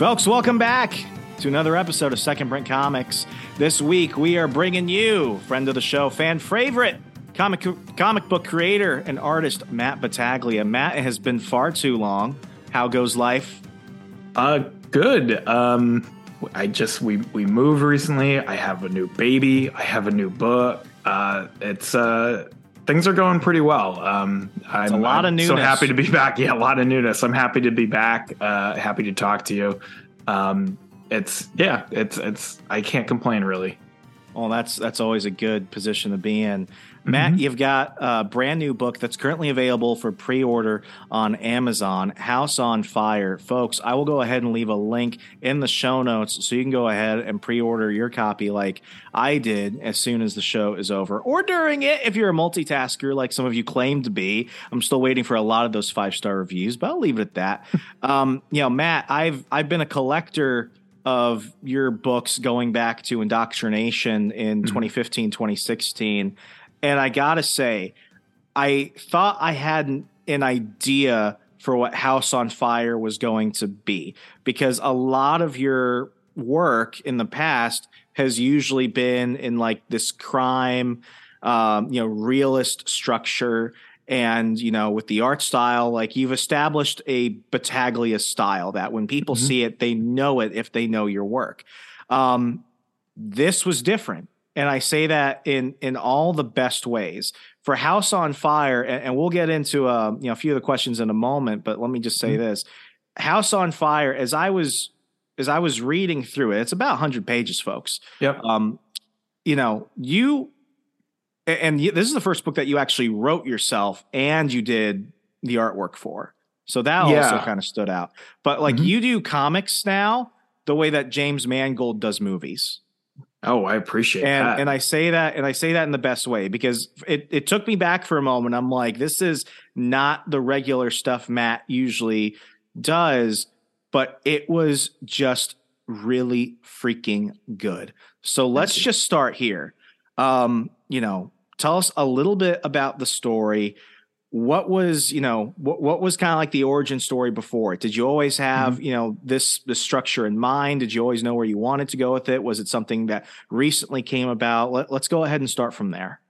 Folks, welcome back to another episode of Second Print Comics. This week we are bringing you friend of the show, fan favorite, comic comic book creator and artist Matt Battaglia. Matt it has been far too long. How goes life? Uh, good. Um, I just we we moved recently. I have a new baby. I have a new book. Uh, it's uh things are going pretty well. Um, I'm, a lot I'm of So happy to be back. Yeah, a lot of newness. I'm happy to be back. Uh, happy to talk to you. Um, it's yeah, it's it's I can't complain really. Well, that's that's always a good position to be in. Matt, you've got a brand new book that's currently available for pre-order on Amazon, House on Fire. Folks, I will go ahead and leave a link in the show notes so you can go ahead and pre-order your copy like I did as soon as the show is over or during it if you're a multitasker like some of you claim to be. I'm still waiting for a lot of those five-star reviews, but I'll leave it at that. um, you know, Matt, I've I've been a collector of your books going back to indoctrination in 2015 2016 and i gotta say i thought i had an, an idea for what house on fire was going to be because a lot of your work in the past has usually been in like this crime um, you know realist structure and you know with the art style like you've established a battaglia style that when people see it they know it if they know your work. Um, this was different and i say that in in all the best ways for house on fire and, and we'll get into uh, you know a few of the questions in a moment but let me just say this house on fire as i was as i was reading through it it's about 100 pages folks Yep. um, you know, you and you, this is the first book that you actually wrote yourself and you did the artwork for. So that also kind of stood out. But like Mhm. you do comics now the way that James Mangold does movies. Oh, I appreciate And that. and I say that and I say that in the best way because it it took me back for a moment. I'm like this is not the regular stuff Matt usually does, but it was just really freaking good. So let's just start here. Um, you know, tell us a little bit about the story. What was, you know, what what was kind of like the origin story before it? Did you always have, Mm-hmm. you know, this this structure in mind? Did you always know where you wanted to go with it? Was it something that recently came about? Let, let's go ahead and start from there.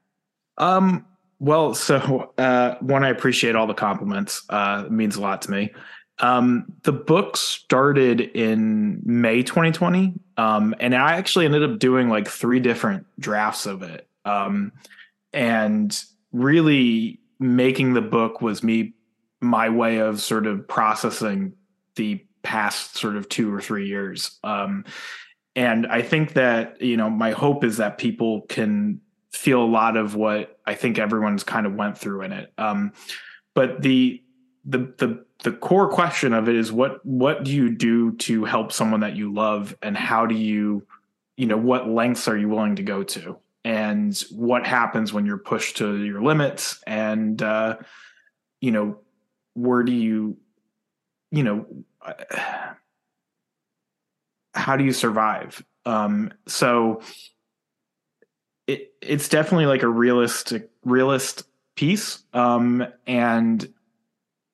Um, well, so uh, one, I appreciate all the compliments. Uh, it means a lot to me. Um, the book started in May 2020, um, and I actually ended up doing like three different drafts of it. Um, and really making the book was me my way of sort of processing the past sort of two or three years. Um, and I think that you know my hope is that people can feel a lot of what I think everyone's kind of went through in it. Um, but the the the the core question of it is what what do you do to help someone that you love, and how do you you know what lengths are you willing to go to, and what happens when you're pushed to your limits, and uh, you know where do you you know how do you survive? Um, so it's definitely like a realistic realist piece. Um, and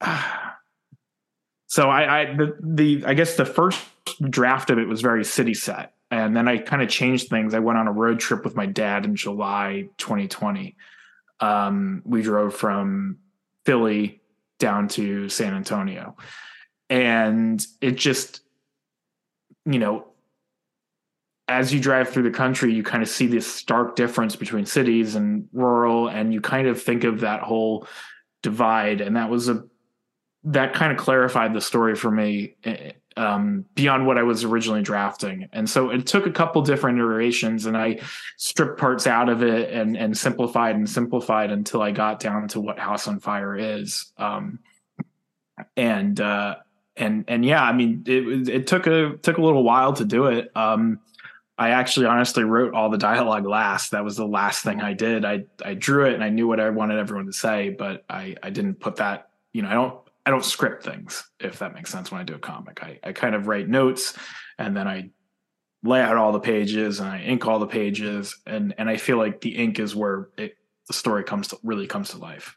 uh, so I, I the, the I guess the first draft of it was very city set, and then I kind of changed things. I went on a road trip with my dad in July 2020. Um, we drove from Philly down to San Antonio, and it just you know as you drive through the country, you kind of see this stark difference between cities and rural, and you kind of think of that whole divide. And that was a that kind of clarified the story for me eh, um, beyond what I was originally drafting. And so it took a couple different iterations, and I stripped parts out of it and and simplified and simplified until I got down to what House on Fire is. Um, and uh, and and yeah, I mean, it it took a took a little while to do it. Um, I actually honestly wrote all the dialogue last. That was the last thing I did. I I drew it and I knew what I wanted everyone to say, but I I didn't put that. You know, I don't I don't script things if that makes sense when I do a comic. I I kind of write notes and then I lay out all the pages and I ink all the pages and and I feel like the ink is where it the story comes to really comes to life.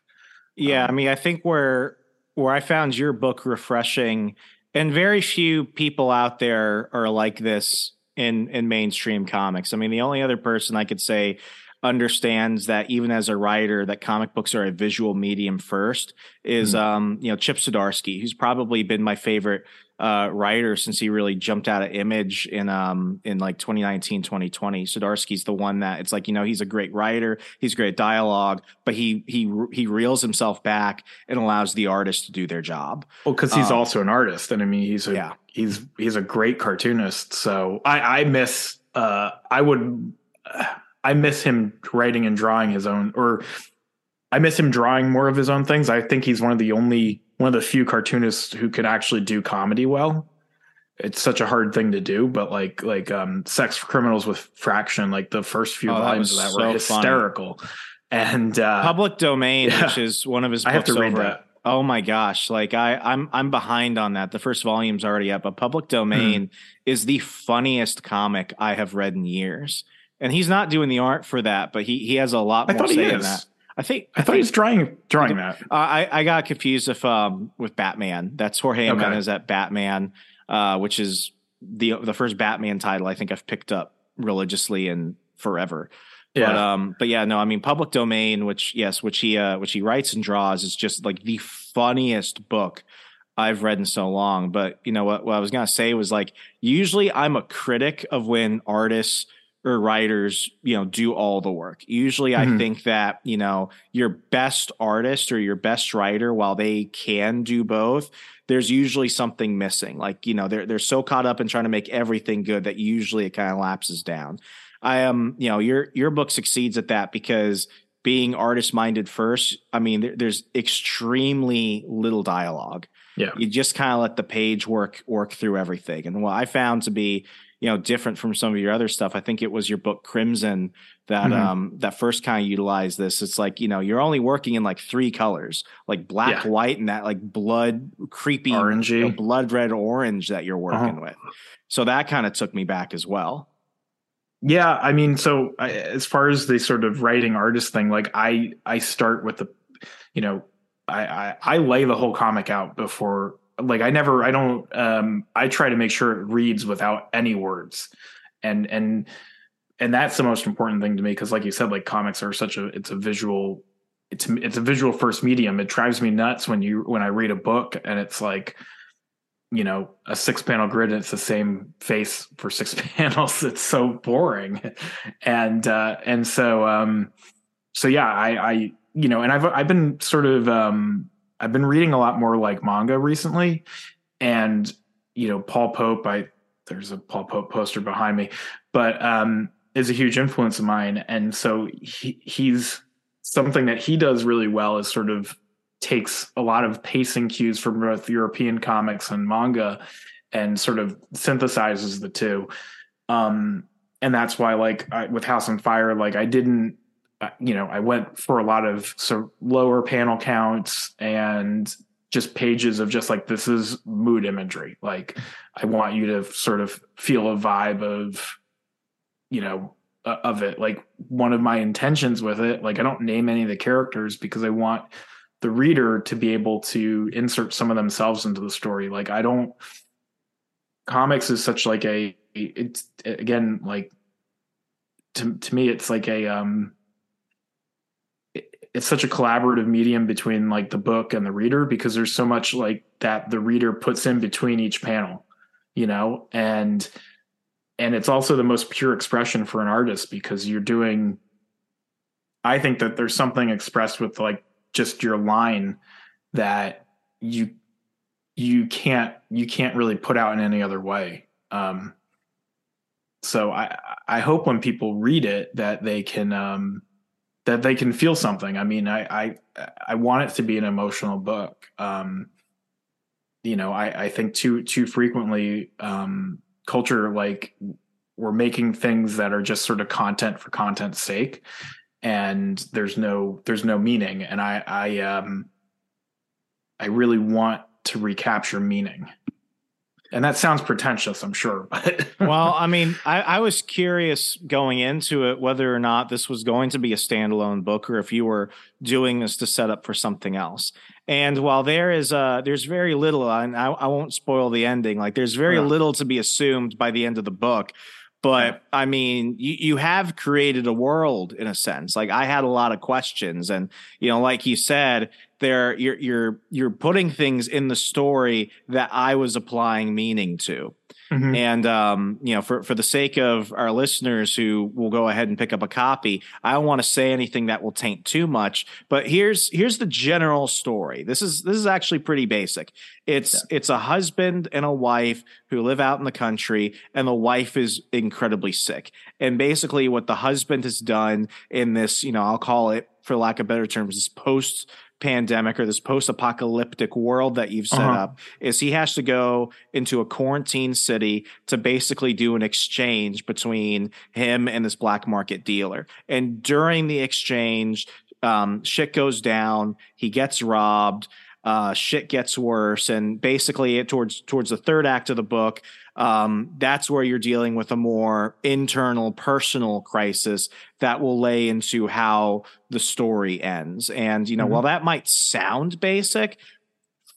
Yeah, um, I mean, I think where where I found your book refreshing, and very few people out there are like this in in mainstream comics. I mean, the only other person I could say understands that even as a writer that comic books are a visual medium first is mm-hmm. um you know Chip Zdarsky who's probably been my favorite uh, writer since he really jumped out of image in um in like 2019 2020 Zdarsky's the one that it's like you know he's a great writer he's great dialogue but he he he reels himself back and allows the artist to do their job well because he's um, also an artist and I mean he's a yeah. he's he's a great cartoonist so I I miss uh I would uh, I miss him writing and drawing his own or I miss him drawing more of his own things I think he's one of the only one of the few cartoonists who could actually do comedy well. It's such a hard thing to do, but like like um Sex Criminals with Fraction, like the first few oh, volumes of that so were hysterical. Funny. And uh Public Domain, yeah. which is one of his I have to read over. that. Oh my gosh, like I I'm I'm behind on that. The first volume's already up, but Public Domain mm. is the funniest comic I have read in years. And he's not doing the art for that, but he he has a lot more say in that. I think I, I thought he was drawing drawing that. Uh, I I got confused if um with Batman. That's Jorge okay. Jimenez at Batman, uh, which is the the first Batman title I think I've picked up religiously and forever. Yeah. But um, but yeah, no, I mean public domain, which yes, which he uh which he writes and draws is just like the funniest book I've read in so long. But you know what what I was gonna say was like usually I'm a critic of when artists or writers, you know, do all the work. Usually mm-hmm. I think that, you know, your best artist or your best writer, while they can do both, there's usually something missing. Like, you know, they're they're so caught up in trying to make everything good that usually it kind of lapses down. I am, um, you know, your your book succeeds at that because being artist minded first, I mean, there, there's extremely little dialogue. Yeah. You just kind of let the page work work through everything. And what I found to be you know different from some of your other stuff i think it was your book crimson that mm-hmm. um that first kind of utilized this it's like you know you're only working in like three colors like black yeah. white and that like blood creepy orangey you know, blood red orange that you're working uh-huh. with so that kind of took me back as well yeah i mean so I, as far as the sort of writing artist thing like i i start with the you know I, I, I lay the whole comic out before like I never I don't um I try to make sure it reads without any words. And and and that's the most important thing to me because like you said like comics are such a it's a visual it's it's a visual first medium. It drives me nuts when you when I read a book and it's like you know a six panel grid and it's the same face for six panels it's so boring and uh and so um so yeah i i you know and i've i've been sort of um I've been reading a lot more like manga recently, and you know, Paul Pope. I there's a Paul Pope poster behind me, but um, is a huge influence of mine, and so he, he's something that he does really well is sort of takes a lot of pacing cues from both European comics and manga, and sort of synthesizes the two. Um, and that's why, like I, with House on Fire, like I didn't you know, I went for a lot of so lower panel counts and just pages of just like this is mood imagery. Like I want you to sort of feel a vibe of, you know, uh, of it. Like one of my intentions with it, like I don't name any of the characters because I want the reader to be able to insert some of themselves into the story. Like I don't comics is such like a it's again like to to me it's like a um it's such a collaborative medium between like the book and the reader because there's so much like that the reader puts in between each panel you know? And and it's also the most pure expression for an artist because you're doing i think that there's something expressed with like just your line that you you can't you can't really put out in any other way. Um so i i hope when people read it that they can um that they can feel something. I mean i i i want it to be an emotional book. Um you know i i think too too frequently um culture like we're making things that are just sort of content for content's sake and there's no there's no meaning. And i i um i really want to recapture meaning and that sounds pretentious i'm sure but well i mean I, I, was curious going into it whether or not this was going to be a standalone book or if you were doing this to set up for something else and while there is uh there's very little and i, I won't spoil the ending like there's very yeah. little to be assumed by the end of the book but I mean, you, you have created a world in a sense. Like I had a lot of questions, and you know, like you said, there you're you're you're putting things in the story that I was applying meaning to. Mm-hmm. And um, you know, for for the sake of our listeners who will go ahead and pick up a copy, I don't want to say anything that will taint too much. But here's here's the general story. This is this is actually pretty basic. It's yeah. it's a husband and a wife who live out in the country, and the wife is incredibly sick. And basically, what the husband has done in this, you know, I'll call it for lack of better terms, this post pandemic or this post-apocalyptic world that you've set uh-huh. up is he has to go into a quarantine city to basically do an exchange between him and this black market dealer and during the exchange um, shit goes down he gets robbed uh, shit gets worse and basically towards towards the third act of the book um, that's where you're dealing with a more internal personal crisis that will lay into how the story ends. And, you know, mm-hmm. while that might sound basic,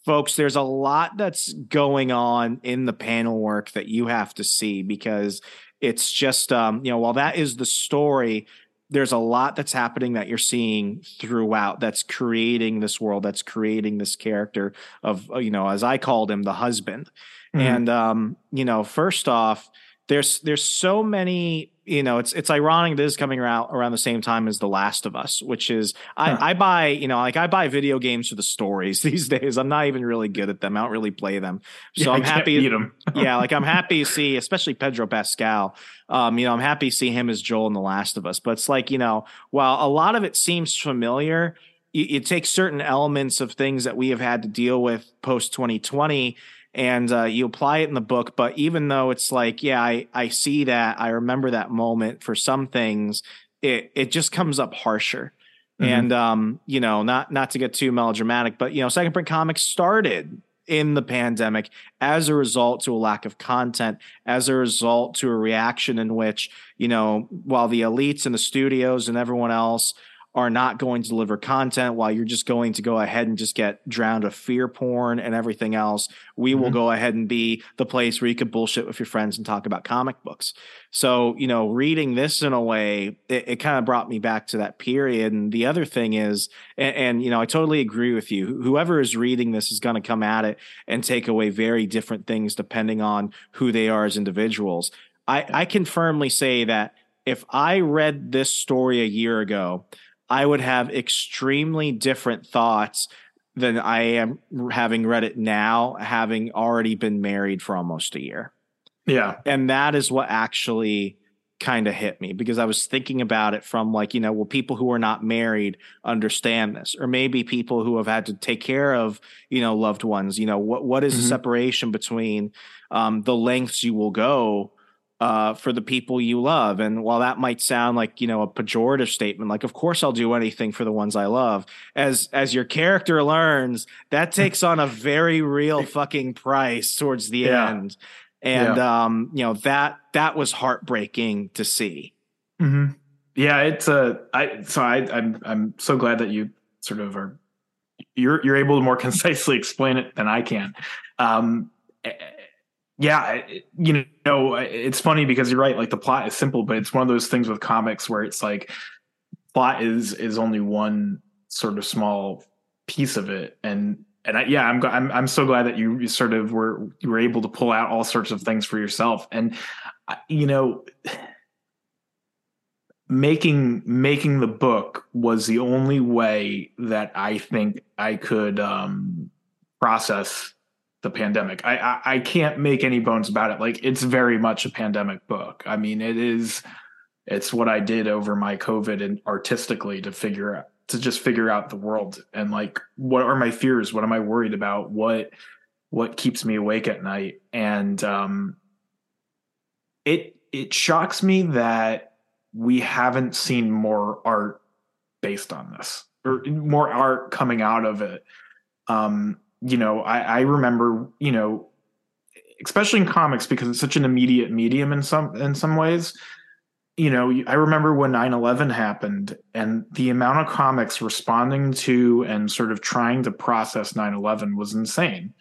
folks, there's a lot that's going on in the panel work that you have to see because it's just, um, you know, while that is the story, there's a lot that's happening that you're seeing throughout that's creating this world that's creating this character of you know as i called him the husband Mm-hmm. And um, you know, first off, there's there's so many you know it's it's ironic this is coming around around the same time as the last of us which is I, I buy you know like i buy video games for the stories these days. I'm not even really good at them. I don't really play them. So yeah, i'm happy beat them. yeah like i'm happy to see especially pedro pascal um you know i'm happy to see him as joel in the last of us. But it's like you know while a lot of it seems familiar you, you take certain elements of things that we have had to deal with post 2020 and uh, you apply it in the book. But even though it's like, yeah, I, I see that, I remember that moment for some things, it, it just comes up harsher. Mm-hmm. And, um, you know, not, not to get too melodramatic, but, you know, Second Print Comics started in the pandemic as a result to a lack of content, as a result to a reaction in which, you know, while the elites and the studios and everyone else are not going to deliver content while you're just going to go ahead and just get drowned of fear porn and everything else. We mm-hmm. will go ahead and be the place where you can bullshit with your friends and talk about comic books. So, you know, reading this in a way, it, it kind of brought me back to that period. And the other thing is, and, and you know, I totally agree with you. Whoever is reading this is going to come at it and take away very different things depending on who they are as individuals. I, I can firmly say that if I read this story a year ago, I would have extremely different thoughts than I am having read it now, having already been married for almost a year. Yeah. And that is what actually kind of hit me because I was thinking about it from like, you know, well, people who are not married understand this, or maybe people who have had to take care of, you know, loved ones. You know, what what is mm-hmm. the separation between um, the lengths you will go uh, for the people you love. And while that might sound like you know a pejorative statement, like of course I'll do anything for the ones I love. As as your character learns, that takes on a very real fucking price towards the yeah. end. And yeah. um, you know that that was heartbreaking to see. Mm-hmm. Yeah, it's a. I so I I'm I'm so glad that you sort of are you're you're able to more concisely explain it than I can. Um, yeah, you know, it's funny because you're right. Like the plot is simple, but it's one of those things with comics where it's like plot is is only one sort of small piece of it, and and I, yeah, I'm I'm I'm so glad that you sort of were you were able to pull out all sorts of things for yourself, and you know making making the book was the only way that I think I could um, process the pandemic. I, I, I can't make any bones about it. Like it's very much a pandemic book. I mean, it is. It's what I did over my COVID and artistically to figure out to just figure out the world and like what are my fears? What am I worried about? What what keeps me awake at night? And um, it it shocks me that we haven't seen more art based on this or more art coming out of it. Um, you know, I, I remember, you know, especially in comics because it's such an immediate medium in some in some ways. You know, I remember when 9/11 happened and the amount of comics responding to and sort of trying to process 9/11 was insane.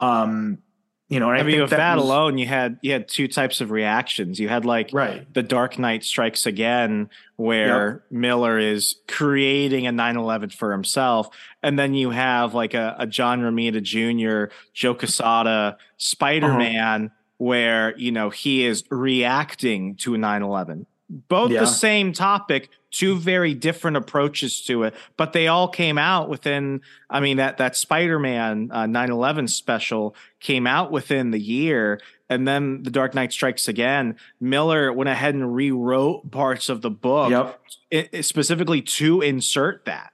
Um, you know, I, I mean, with that, that was, alone, you had you had two types of reactions. You had like right. the Dark Knight Strikes Again, where yep. Miller is creating a 9/11 for himself, and then you have like a, a John Romita Jr., Joe Quesada, Spider Man, uh-huh. where you know he is reacting to a 9/11 both yeah. the same topic two very different approaches to it but they all came out within i mean that that spider-man uh, 9-11 special came out within the year and then the dark knight strikes again miller went ahead and rewrote parts of the book yep. it, it specifically to insert that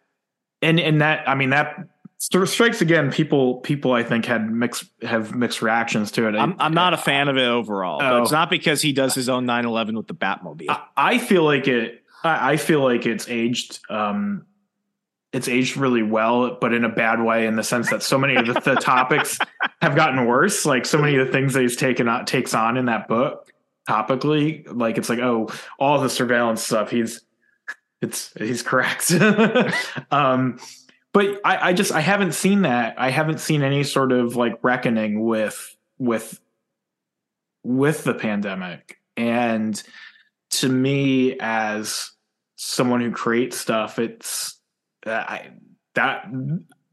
and and that i mean that strikes again people people i think had mixed have mixed reactions to it. I'm, I'm not a fan of it overall oh. but it's not because he does his own 9-11 with the batmobile. I, I feel like it I, I, feel like it's aged um it's aged really well but in a bad way in the sense that so many of the, the topics have gotten worse. Like so many of the things that he's taken on takes on in that book topically like it's like oh all the surveillance stuff he's it's he's correct. Um but I, I just I haven't seen that. I haven't seen any sort of like reckoning with with with the pandemic. And to me, as someone who creates stuff, it's uh, I that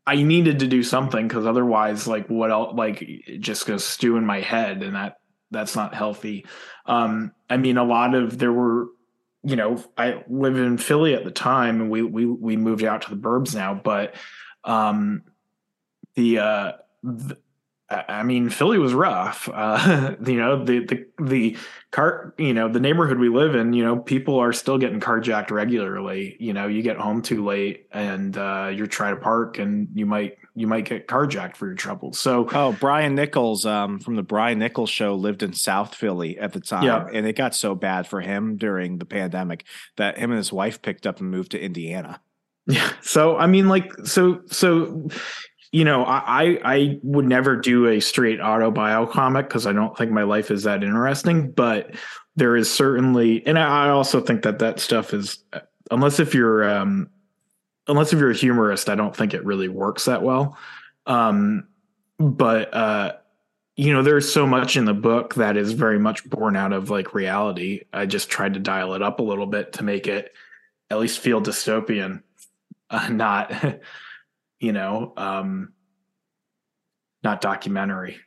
I needed to do something because otherwise, like what else? Like it just goes stew in my head, and that that's not healthy. Um, I mean, a lot of there were you know, I lived in Philly at the time and we we we moved out to the burbs now, but um the uh the, I mean, Philly was rough. Uh, you know, the the the car, you know, the neighborhood we live in, you know, people are still getting carjacked regularly. You know, you get home too late and uh, you're trying to park, and you might you might get carjacked for your troubles. So, oh, Brian Nichols um, from the Brian Nichols show lived in South Philly at the time, yeah. and it got so bad for him during the pandemic that him and his wife picked up and moved to Indiana. Yeah. So I mean, like, so so you know, I I would never do a straight auto bio comic because I don't think my life is that interesting. But there is certainly, and I also think that that stuff is, unless if you're, um, unless if you're a humorist, I don't think it really works that well. Um, but uh, you know, there's so much in the book that is very much born out of like reality. I just tried to dial it up a little bit to make it at least feel dystopian, uh, not you know, um, not documentary.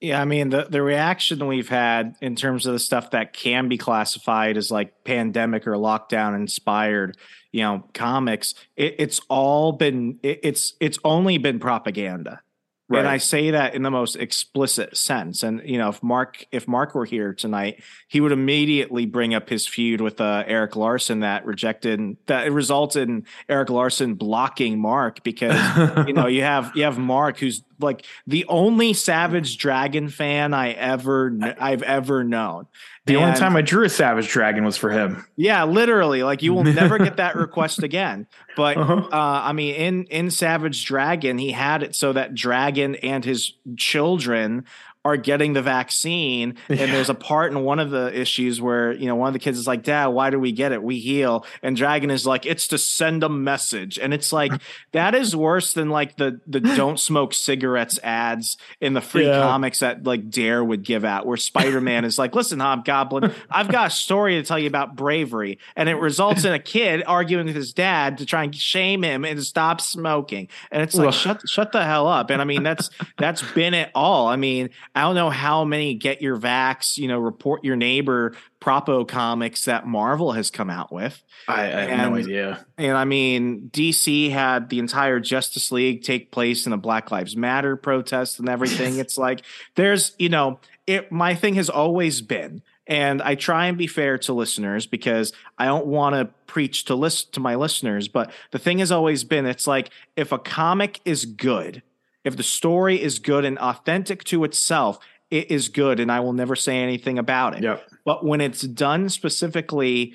Yeah, I mean the the reaction we've had in terms of the stuff that can be classified as like pandemic or lockdown inspired, you know, comics. It, it's all been it, it's it's only been propaganda. Right. And I say that in the most explicit sense. And you know, if Mark if Mark were here tonight, he would immediately bring up his feud with uh, Erik Larsen that rejected that it resulted in Erik Larsen blocking Mark because you know you have you have Mark who's like the only Savage Dragon fan I ever I've ever known. The and, only time I drew a Savage Dragon was for him. Yeah, literally. Like you will never get that request again. But uh-huh. uh, I mean, in in Savage Dragon, he had it so that Dragon and his children are getting the vaccine. And Yeah. there's a part in one of the issues where, you know, one of the kids is like, Dad, why do we get it? We heal. And Dragon is like, it's to send a message. And it's like, that is worse than like the the don't smoke cigarettes ads in the free Yeah. comics that like Dare would give out, where Spider-Man is like, listen, Hobgoblin, I've got a story to tell you about bravery. And it results in a kid arguing with his dad to try and shame him and stop smoking. And it's like, shut shut the hell up. And I mean, that's that's been it all. I mean, I don't know how many get your vax, you know, report your neighbor propo comics that Marvel has come out with. I, I have no And- idea. And I mean, DC had the entire Justice League take place in a Black Lives Matter protest and everything. it's like there's, you know, it my thing has always been and I try and be fair to listeners because I don't want to preach to list to my listeners, but the thing has always been it's like if a comic is good, if the story is good and authentic to itself, it is good and I will never say anything about it. Yep. But when it's done specifically,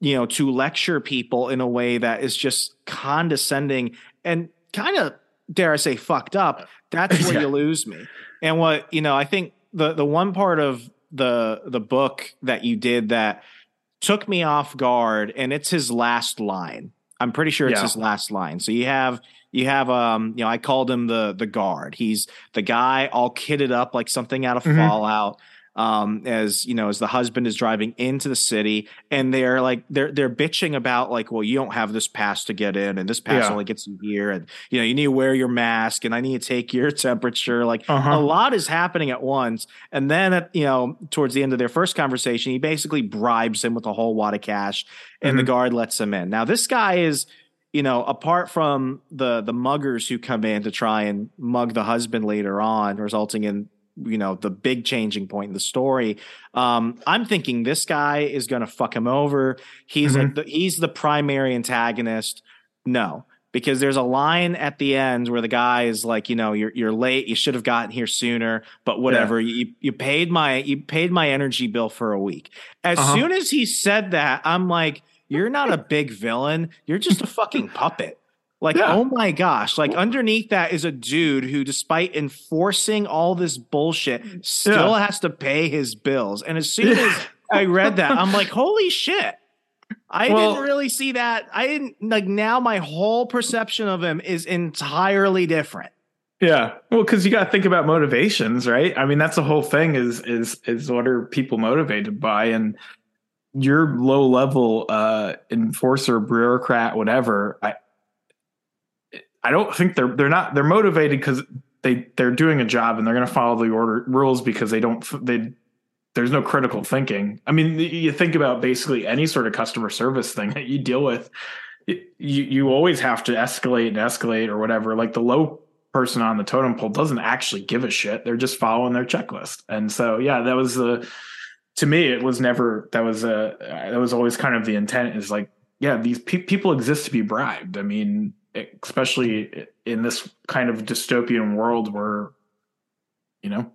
you know, to lecture people in a way that is just condescending and kind of, dare I say, fucked up, that's where Yeah. you lose me. And what, you know, I think the the one part of the the book that you did that took me off guard, and it's his last line. I'm pretty sure it's Yeah. his last line. So you have you have um you know I called him the the guard. He's the guy all kitted up like something out of Mhm. Fallout. Um, as you know, as the husband is driving into the city, and they're like they're they're bitching about like, well, you don't have this pass to get in, and this pass Yeah. only gets you here, and you know you need to wear your mask, and I need to take your temperature. Like Uh-huh. a lot is happening at once, and then at you know towards the end of their first conversation, he basically bribes him with a whole wad of cash, and the Mhm. guard lets him in. Now this guy is you know, apart from the the muggers who come in to try and mug the husband later on, resulting in you know the big changing point in the story. Um, I'm thinking this guy is going to fuck him over. He's Mhm. a, the, he's the primary antagonist. No, because there's a line at the end where the guy is like, you know, you're you're late. You should have gotten here sooner, but whatever. You you paid my you paid my energy bill for a week. As Uh-huh. soon as he said that, I'm like, you're not a big villain. You're just a fucking puppet. Like, Yeah. oh my gosh. Like, underneath that is a dude who, despite enforcing all this bullshit, still has to pay his bills. And as soon as I read that, I'm like, holy shit. I Well- didn't really see that. I didn't like now my whole perception of him is entirely different. Yeah. Well, because you got to think about motivations, right? I mean, that's the whole thing is is is what are people motivated by? And your low level uh enforcer, bureaucrat, whatever, I I don't think they're they're not they're motivated because they they're doing a job and they're going to follow the order rules because they don't they there's no critical thinking. I mean, you think about basically any sort of customer service thing that you deal with, you you always have to escalate and escalate or whatever. Like the low person on the totem pole doesn't actually give a shit. They're just following their checklist. And so, yeah, that was the to me it was never that was a that was always kind of the intent is like, yeah, these pe- people exist to be bribed. I mean, especially in this kind of dystopian world where you know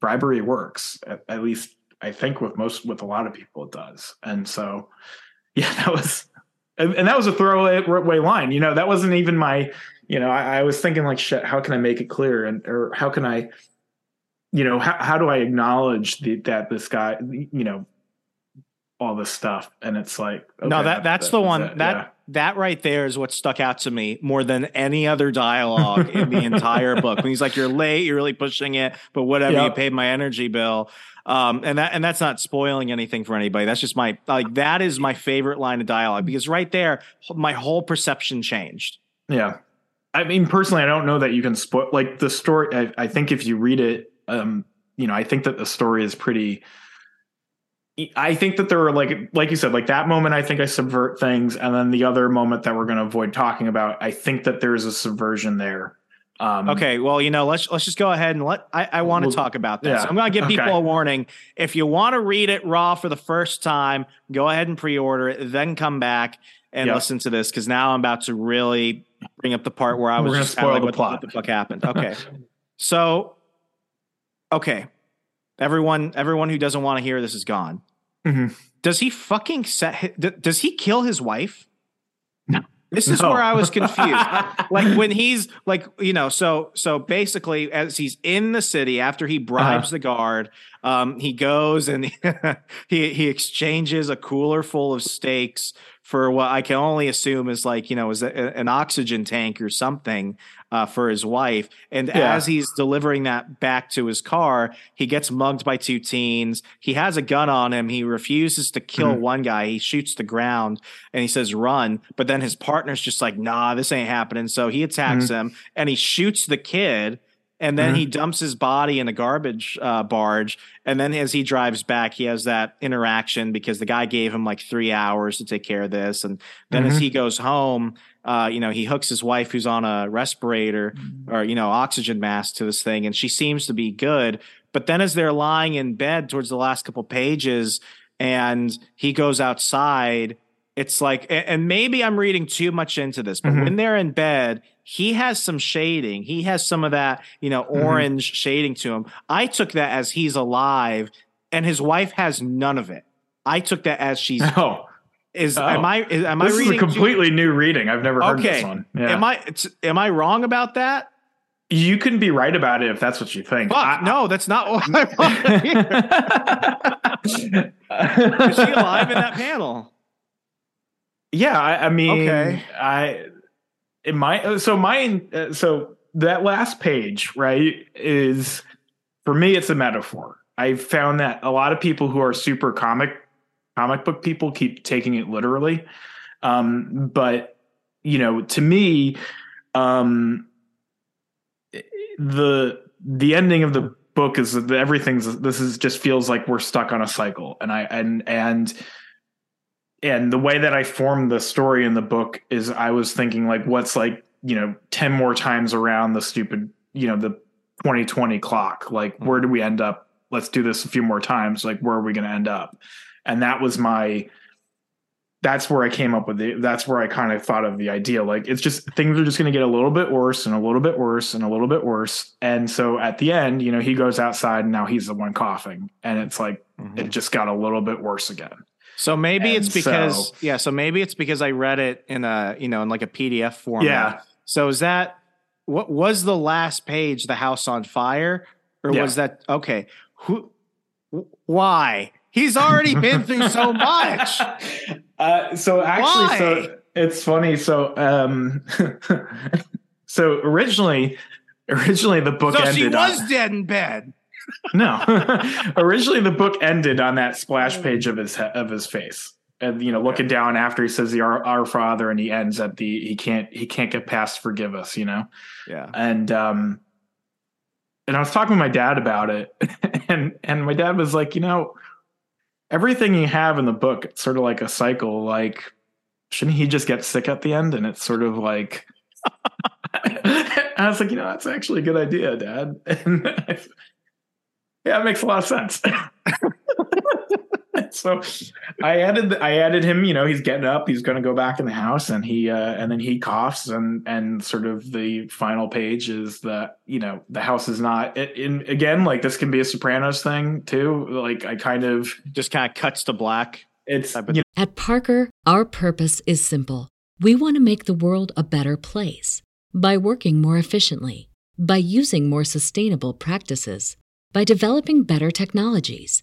bribery works at, at least i think with most with a lot of people it does and so yeah that was and, that was a throwaway line you know that wasn't even my you know I, I was thinking like shit how can i make it clear and or how can i you know how, how do i acknowledge the, that this guy you know all this stuff and it's like no, that that's the one it. that Yeah. that right there is what stuck out to me more than any other dialogue in the entire book. When he's like, "You're late, you're really pushing it, but whatever, you paid my energy bill." Um, and that and that's not spoiling anything for anybody. That's just my like that is my favorite line of dialogue because right there, my whole perception changed. Yeah. I mean, personally, I don't know that you can spoil like the story. I, I think if you read it, um, you know, I think that the story is pretty. I think that there were like, like you said, like that moment. I think I subvert things, and then the other moment that we're going to avoid talking about. I think that there's a subversion there. Um, Okay, well, you know, let's let's just go ahead and let I, I want to Well, talk about this. yeah, I'm going to give people okay. a warning. If you want to read it raw for the first time, go ahead and pre-order it, then come back and Yeah. listen to this because now I'm about to really bring up the part where I was just spoil like, the what, plot. what the fuck happened? Okay, so okay, everyone everyone who doesn't want to hear this is gone. Mhm. Does he fucking set? Does he kill his wife? No. This is No. where I was confused. like when he's like, you know, so so basically, as he's in the city after he bribes Uh-huh. the guard, um, he goes and he he exchanges a cooler full of steaks for what I can only assume is like you know is an oxygen tank or something uh, for his wife. And Yeah. as he's delivering that back to his car, he gets mugged by two teens. He has a gun on him. He refuses to kill Mhm. one guy. He shoots the ground and he says run but then his partner's just like nah this ain't happening so he attacks him and he shoots the kid and then Mhm. he dumps his body in a garbage uh, barge and then as he drives back he has that interaction because the guy gave him like three hours to take care of this and then as Mhm. he goes home uh, you know he hooks his wife who's on a respirator or you know oxygen mask to this thing and she seems to be good. But then as they're lying in bed towards the last couple pages and he goes outside it's like and maybe i'm reading too much into this but Mhm. when they're in bed he has some shading. He has some of that you know Mhm. orange shading to him. I took that as he's alive and his wife has none of it. I took that as she's Oh, is Oh. am i is, am i this is reading a too- completely new reading. I've never heard okay this one. Yeah. am i it's, am i wrong about that you can be right about it if that's what you think. Fuck, I- no that's not what i want is she alive in that panel Yeah, I, I mean, Okay. I in my so my uh, so that last page right is for me it's a metaphor. I found that a lot of people who are super comic comic book people keep taking it literally, um, but you know, to me, um, the the ending of the book is that everything's this is just feels like we're stuck on a cycle, and I and and and the way that I formed the story in the book is I was thinking like what's like you know 10 more times around the stupid you know the 2020 clock. Like where do we end up? Let's do this a few more times. Like where are we going to end up and that was my that's where I came up with it. that's where I kind of thought of the idea like it's just things are just going to get a little bit worse and a little bit worse and a little bit worse and so at the end you know he goes outside and now he's the one coughing and it's like mm-hmm. it just got a little bit worse again So maybe And it's because so- yeah, so maybe it's because I read it in a you know in like a PDF format. Yeah. So is that what was the last page the house on fire or Yeah. was that okay? Who why? He's already been through so much. Uh, so actually, Why? so it's funny. So, um, so originally, originally the book So ended. she was on, dead in bed. no, originally the book ended on that splash page of his of his face, and you know, looking down after he says the our, our Father, and he ends at the he can't he can't get past forgive us, you know, Yeah. and um, and I was talking to my dad about it, and and my dad was like, you know, everything you have in the book, it's sort of like a cycle. Like, shouldn't he just get sick at the end? And it's sort of like, I was like, you know, that's actually a good idea, Dad. Yeah, it makes a lot of sense. so I added I added him, you know, he's getting up, he's gonna go back in the house and he uh and then he coughs and and sort of the final page is that, you know, the house is not it, in again, like this can be a Sopranos thing too. Like I kind of Just kind of cuts to black. it's Type of- you At Parker, our purpose is simple. We want to make the world a better place by working more efficiently, by using more sustainable practices, by developing better technologies.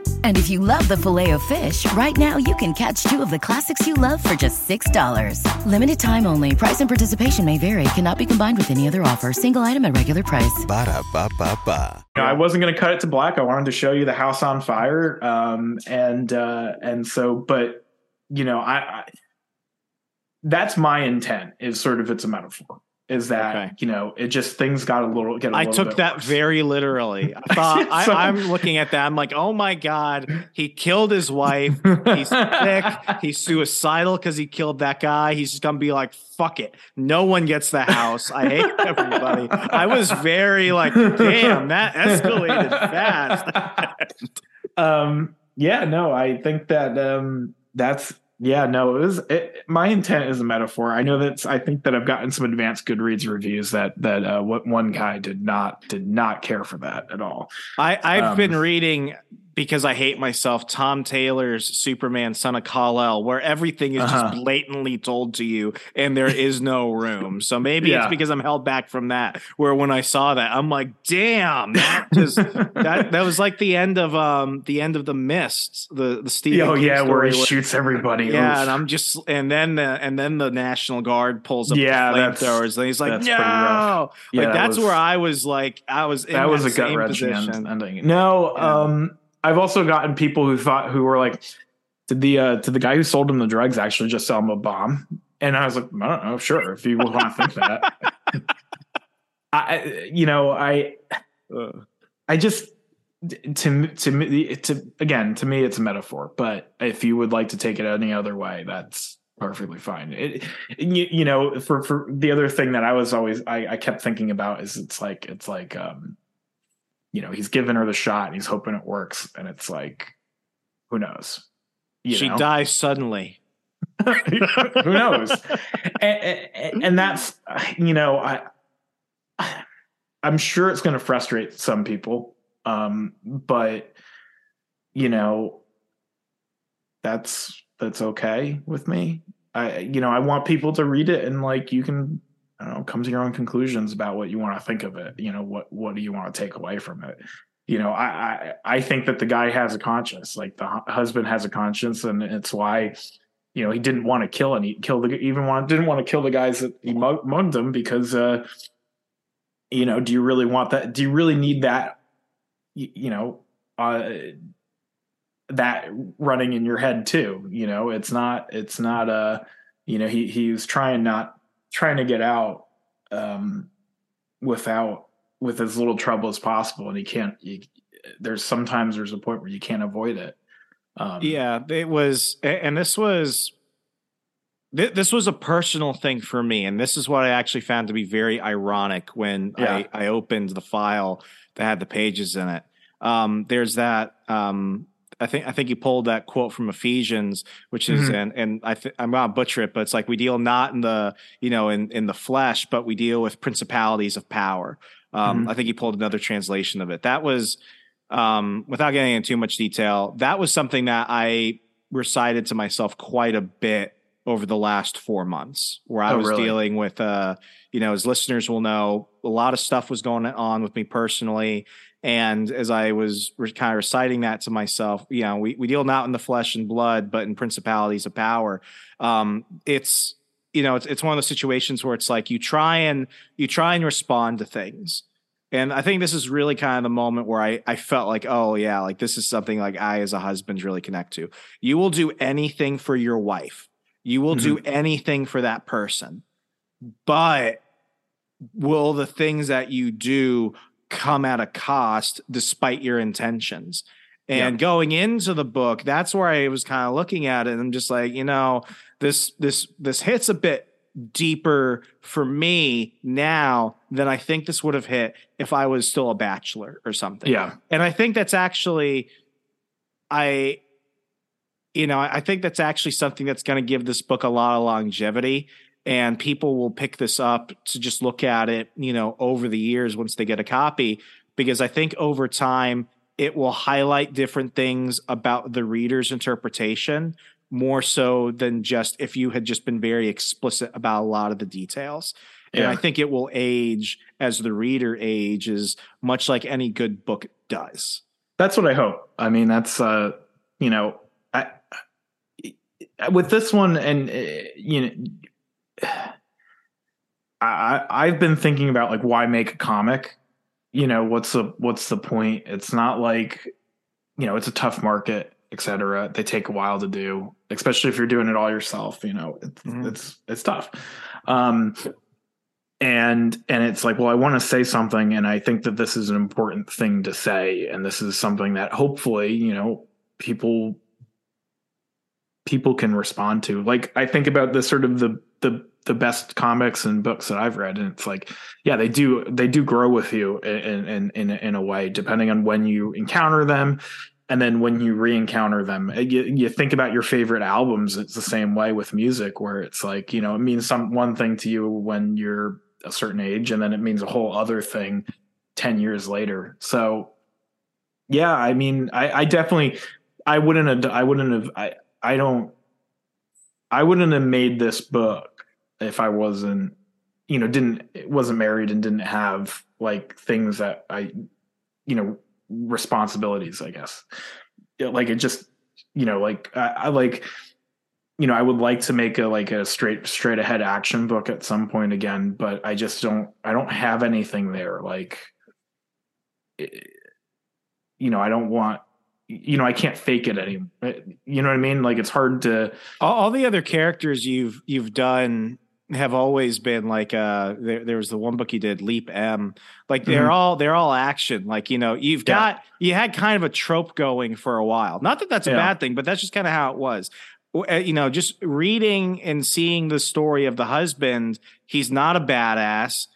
And if you love the filet of fish, right now you can catch two of the classics you love for just $6. Limited time only. Price and participation may vary. Cannot be combined with any other offer. Single item at regular price. Ba da ba ba ba. You know, I wasn't going to cut it to black. I wanted to show you the house on fire. Um, and uh, and so, but you know, I, I that's my intent. Is sort of it's a metaphor. Is that Okay. you know it just things got a little get a I little I took that worse. very literally. I thought So- I, I'm looking at that. I'm like, oh my god, he killed his wife. He's sick. He's suicidal because he killed that guy. He's just gonna be like, fuck it. No one gets the house. I hate everybody. I was very like, damn, that escalated fast. um yeah no i think that um that's yeah no it was it, my intent is a metaphor. I know that's i think that i've gotten some advanced goodreads reviews that that uh what one guy did not did not care for that at all. I, I've Um, been reading because I hate myself. Tom Taylor's Superman, Son of Kal El, where everything is Uh-huh. just blatantly told to you, and there is no room. So maybe Yeah. it's because I'm held back from that. Where when I saw that, I'm like, damn, that just that that was like the end of um the end of the Mist, the the Steve. oh King yeah where he story shoots everybody Yeah, Oof. and I'm just, and then the, and then the National Guard pulls up Yeah, the that's- flamethrowers, and he's like, that's pretty no, Yeah, like that that's was- where I was like, I was in that was a gut wrenching end- ending no Yeah. um i've also gotten people who thought who were like did the uh the guy who sold him the drugs actually just sell him a bomb and i was like i don't know sure if you want to think that I, I- you know, I, I just to to me to again to me it's a metaphor. But if you would like to take it any other way, that's perfectly fine. It, you, you know, for for the other thing that I was always I, I kept thinking about is it's like it's like um, you know, he's giving her the shot and he's hoping it works, and it's like, who knows? You she know? dies suddenly. who knows and, and, and that's you know i i'm sure it's going to frustrate some people um but you know that's that's okay with me i you know i want people to read it and like you can know, come to your own conclusions about what you want to think of it. You know, what what do you want to take away from it? You know, I I, I think that the guy has a conscience. Like the hu- husband has a conscience, and it's why you know he didn't want to kill any kill the even want didn't want to kill the guys that he mug- mugged them because uh you know do you really want that do you really need that you, you know uh that running in your head too you know it's not it's not uh you know he he was trying not trying to get out um without with as little trouble as possible and you can't you, there's sometimes there's a point where you can't avoid it um Yeah, it was, and this was, thi- this was a personal thing for me, and this is what I actually found to be very ironic when Yeah. I, I opened the file that had the pages in it. Um, there's that. Um, I think I think you pulled that quote from Ephesians, which is Mhm. and and I th- I'm gonna butcher it, but it's like we deal not in the you know in in the flesh, but we deal with principalities of power. Um, I think he pulled another translation of it. That was um, without getting into too much detail, that was something that I recited to myself quite a bit over the last four months, where I Oh, was really? dealing with, uh, you know, as listeners will know, a lot of stuff was going on with me personally. And as I was re- kind of reciting that to myself, you know, we, we deal not in the flesh and blood, but in principalities of power. Um, it's, you know, it's, it's one of those situations where it's like you try and you try and respond to things. And I think this is really kind of the moment where I, I felt like, oh yeah, like this is something like I as a husband really connect to. You will do anything for your wife. You will do anything for that person. But will the things that you do come at a cost despite your intentions? And going into the book, that's where I was kind of looking at it and I'm just like, you know, this this this hits a bit deeper for me now than I think this would have hit if I was still a bachelor or something. Yeah. And I think that's actually I you know, I think that's actually something that's going to give this book a lot of longevity and people will pick this up to just look at it, you know, over the years once they get a copy because I think over time it will highlight different things about the reader's interpretation more so than just if you had just been very explicit about a lot of the details. And I think it will age as the reader ages, much like any good book does. That's what I hope. I mean, that's uh, you know, I with this one, and uh, you know, I I've been thinking about like why make a comic. You know, what's the what's the point? It's not like you know, it's a tough market, etc. They take a while to do, especially if you're doing it all yourself. You know, it's Mhm. it's it's tough. Um, and and it's like well i want to say something and i think that this is an important thing to say and this is something that hopefully you know people people can respond to like i think about the sort of the the the best comics and books that i've read. And it's like yeah they do they do grow with you in in in, in a way depending on when you encounter them and then when you re-encounter them. Uh, you, you think about your favorite albums it's the same way with music where it's like you know it means some one thing to you when you're a certain age and then it means a whole other thing 10 years later. So yeah i mean i, I definitely i wouldn't have i wouldn't have i i don't i wouldn't have made this book if i wasn't you know didn't wasn't married and didn't have like things that i you know responsibilities i guess. Like it just you know like I, I like you know i would like to make a like a straight straight ahead action book at some point again but i just don't i don't have anything there like it- you know i don't want you know i can't fake it anymore eh, you know what i mean? Like it's hard to All, all the other characters you've you've done have always been like uh there, there was the one book you did leap m like they're Mhm. all they're all action like you know you've Yeah. got you had kind of a trope going for a while not that that's a Yeah. bad thing but that's just kind of how it was uh, you know just reading and seeing the story of the husband he's not a badass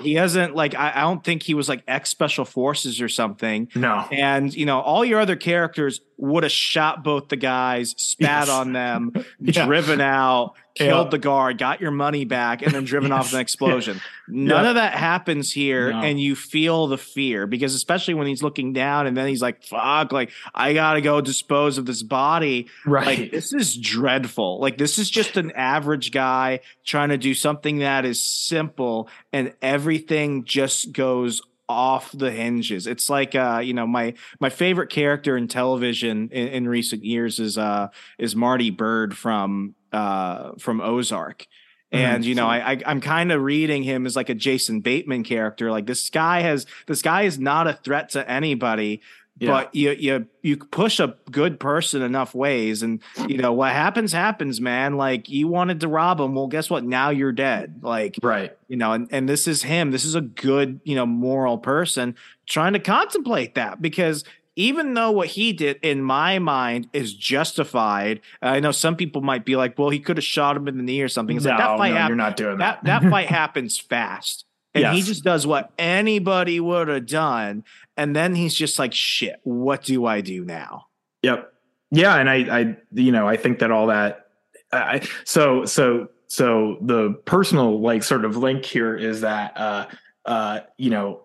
he doesn't like I, I don't think he was like ex special forces or something no and you know all your other characters would have shot both the guys spat Yes. on them Yeah. driven out killed Yeah. the guard got your money back and then driven off Yes. in an explosion none Yeah. of that happens here No. and you feel the fear because especially when he's looking down and then he's like fuck like i gotta go dispose of this body right like this is dreadful like this is just an average guy trying to do something that is simple and everything just goes off the hinges. It's like uh you know my my favorite character in television in, in recent years is uh is marty byrde from uh from ozark. And Mhm. you know I, I i'm kind of reading him as like a jason bateman character. Like this guy has this guy is not a threat to anybody Yeah. but you you you push a good person enough ways and you know what happens happens man. Like you wanted to rob him. Well guess what? Now you're dead. Like right. you know and, and this is him. This is a good you know moral person trying to contemplate that because even though what he did in my mind is justified i know some people might be like well he could have shot him in the knee or something. It's like that fight no, hap- you're not doing that that. that fight happens fast and he just does what anybody would have done and then he's just like shit what do i do now Yep. Yeah, and I, I, you know, I think that all that. I so so so the personal like sort of link here is that uh uh you know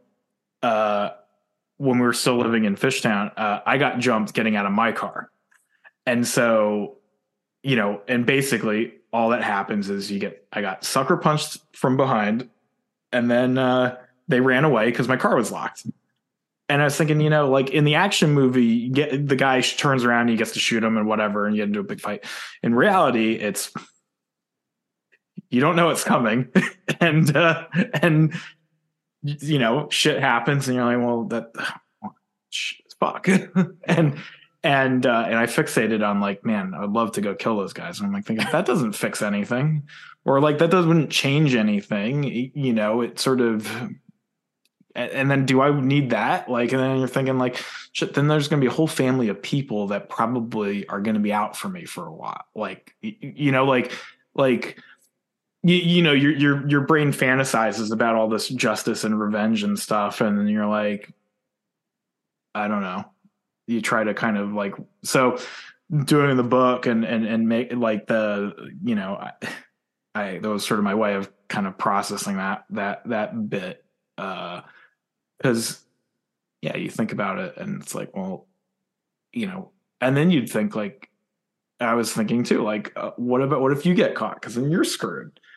uh when we were still living in Fishtown, uh, I got jumped getting out of my car, and so you know, and basically all that happens is you get I got sucker punched from behind, and then uh, they ran away because my car was locked. And I was thinking, you know, like in the action movie, get the guy turns around, and he gets to shoot him and whatever, and you get into a big fight. In reality, it's you don't know it's coming, and uh, and you know shit happens, and you're like, well, that fuck, and and uh, and I fixated on like, man, I'd love to go kill those guys, and I'm like thinking that doesn't fix anything, or like that doesn't change anything, you know, it sort of and, then do I need that? Like, and then you're thinking like, shit, then there's going to be a whole family of people that probably are going to be out for me for a while. Like, you know, like, like you, you know your your your brain fantasizes about all this justice and revenge and stuff and then you're like i don't know you try to kind of like so doing the book and and and make like the you know I, that was sort of my way of kind of processing that that that bit uh because yeah you think about it and it's like well you know and then you'd think like i was thinking too like uh, what about what if you get caught because then you're screwed?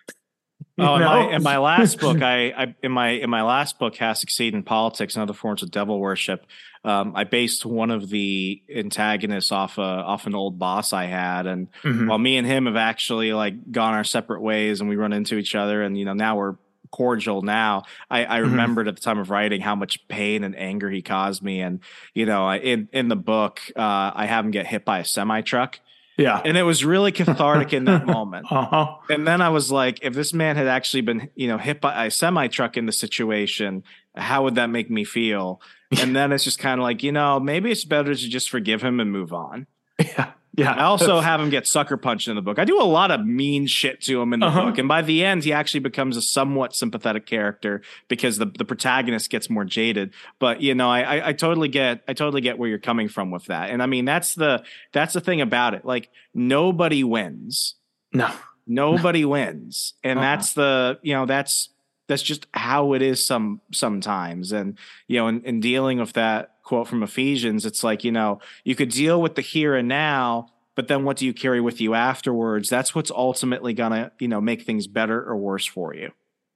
Oh, in my, in my last book, I, I in my in my last book, "How Succeed in Politics and Other Forms of Devil Worship," um, I based one of the antagonists off a off an old boss I had, and Mhm. while me and him have actually like gone our separate ways, and we run into each other, and you know now we're cordial. Now I, I Mhm. remembered at the time of writing how much pain and anger he caused me, and you know I, in in the book, uh, I have him get hit by a semi truck, yeah and it was really cathartic in that moment. uh-huh And then I was like, if this man had actually been, you know, hit by a semi truck in the situation, how would that make me feel? And then it's just kind of like, you know, maybe it's better to just forgive him and move on. yeah yeah I also have him get sucker punched in the book. I do a lot of mean shit to him in the Uh-huh. book. And by the end, he actually becomes a somewhat sympathetic character because the, the protagonist gets more jaded. But you know, I, I I totally get I totally get where you're coming from with that. And I mean that's the that's the thing about it. Like nobody wins no nobody wins and Uh-uh. that's the you know that's that's just how it is some sometimes and you know in, in dealing with that quote from ephesians it's like you know you could deal with the here and now but then what do you carry with you afterwards that's what's ultimately gonna you know make things better or worse for you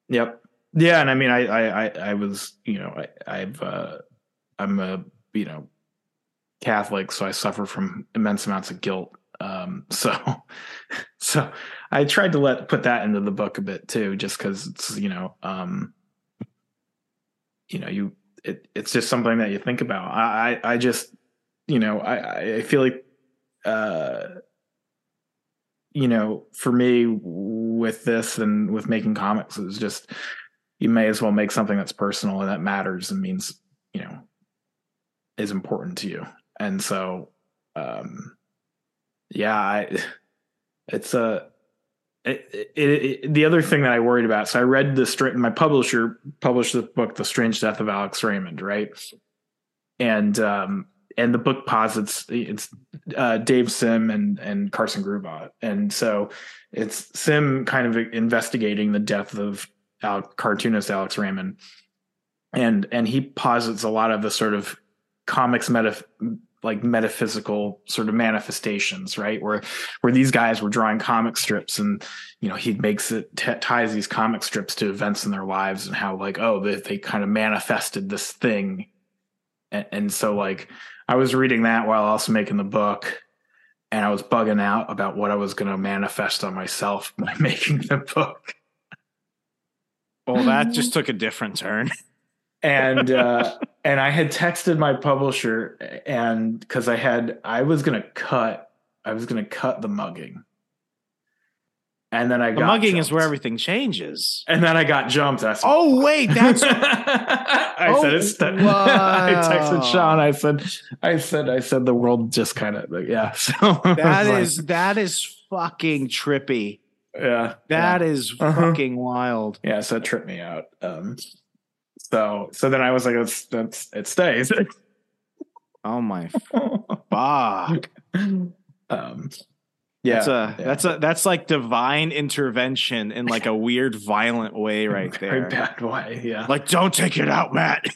Yep. Yeah, and I mean, I, I, I, I was, you know, I, I've, uh, I'm a, you know, Catholic, so I suffer from immense amounts of guilt. Um, so, so I tried to let put that into the book a bit too, just because it's, you know, um, you know, you, it, it's just something that you think about. I, I, I just, you know, I, I feel like, uh, you know, for me with this and with making comics, it's just you may as well make something that's personal and that matters and means, you know, is important to you. And so, um, yeah, I, it's a, it, it, the other thing that I worried about. So I read the str- my publisher published the book, The Strange Death of Alex Raymond, right? And um, and the book posits it's uh, Dave Sim and and Carson Grubaugh, and so it's Sim kind of investigating the death of Al- cartoonist Alex Raymond, and and he posits a lot of the sort of comics meta like metaphysical sort of manifestations, right? Where where these guys were drawing comic strips, and you know he makes it t- ties these comic strips to events in their lives, and how like oh they they kind of manifested this thing, and, and so like I was reading that while also making the book, and I was bugging out about what I was going to manifest on myself by making the book. well that just took a different turn and uh and I had texted my publisher and because I had I was gonna cut I was gonna cut the mugging. And then I the got mugging is where everything changes and then I got jumped. I said, oh wait that's I Oh, said it's I texted Sean. I said I said I said the world just kind of yeah. So that is that is fucking trippy yeah That yeah. is Uh-huh. fucking wild. yeah. So it tripped me out. Um, so so then I was like, it's that's it stays. Oh my fuck. um, yeah, That's a yeah. that's a that's like divine intervention in like a weird violent way right there. very bad way. Yeah, Like don't take it out, Matt.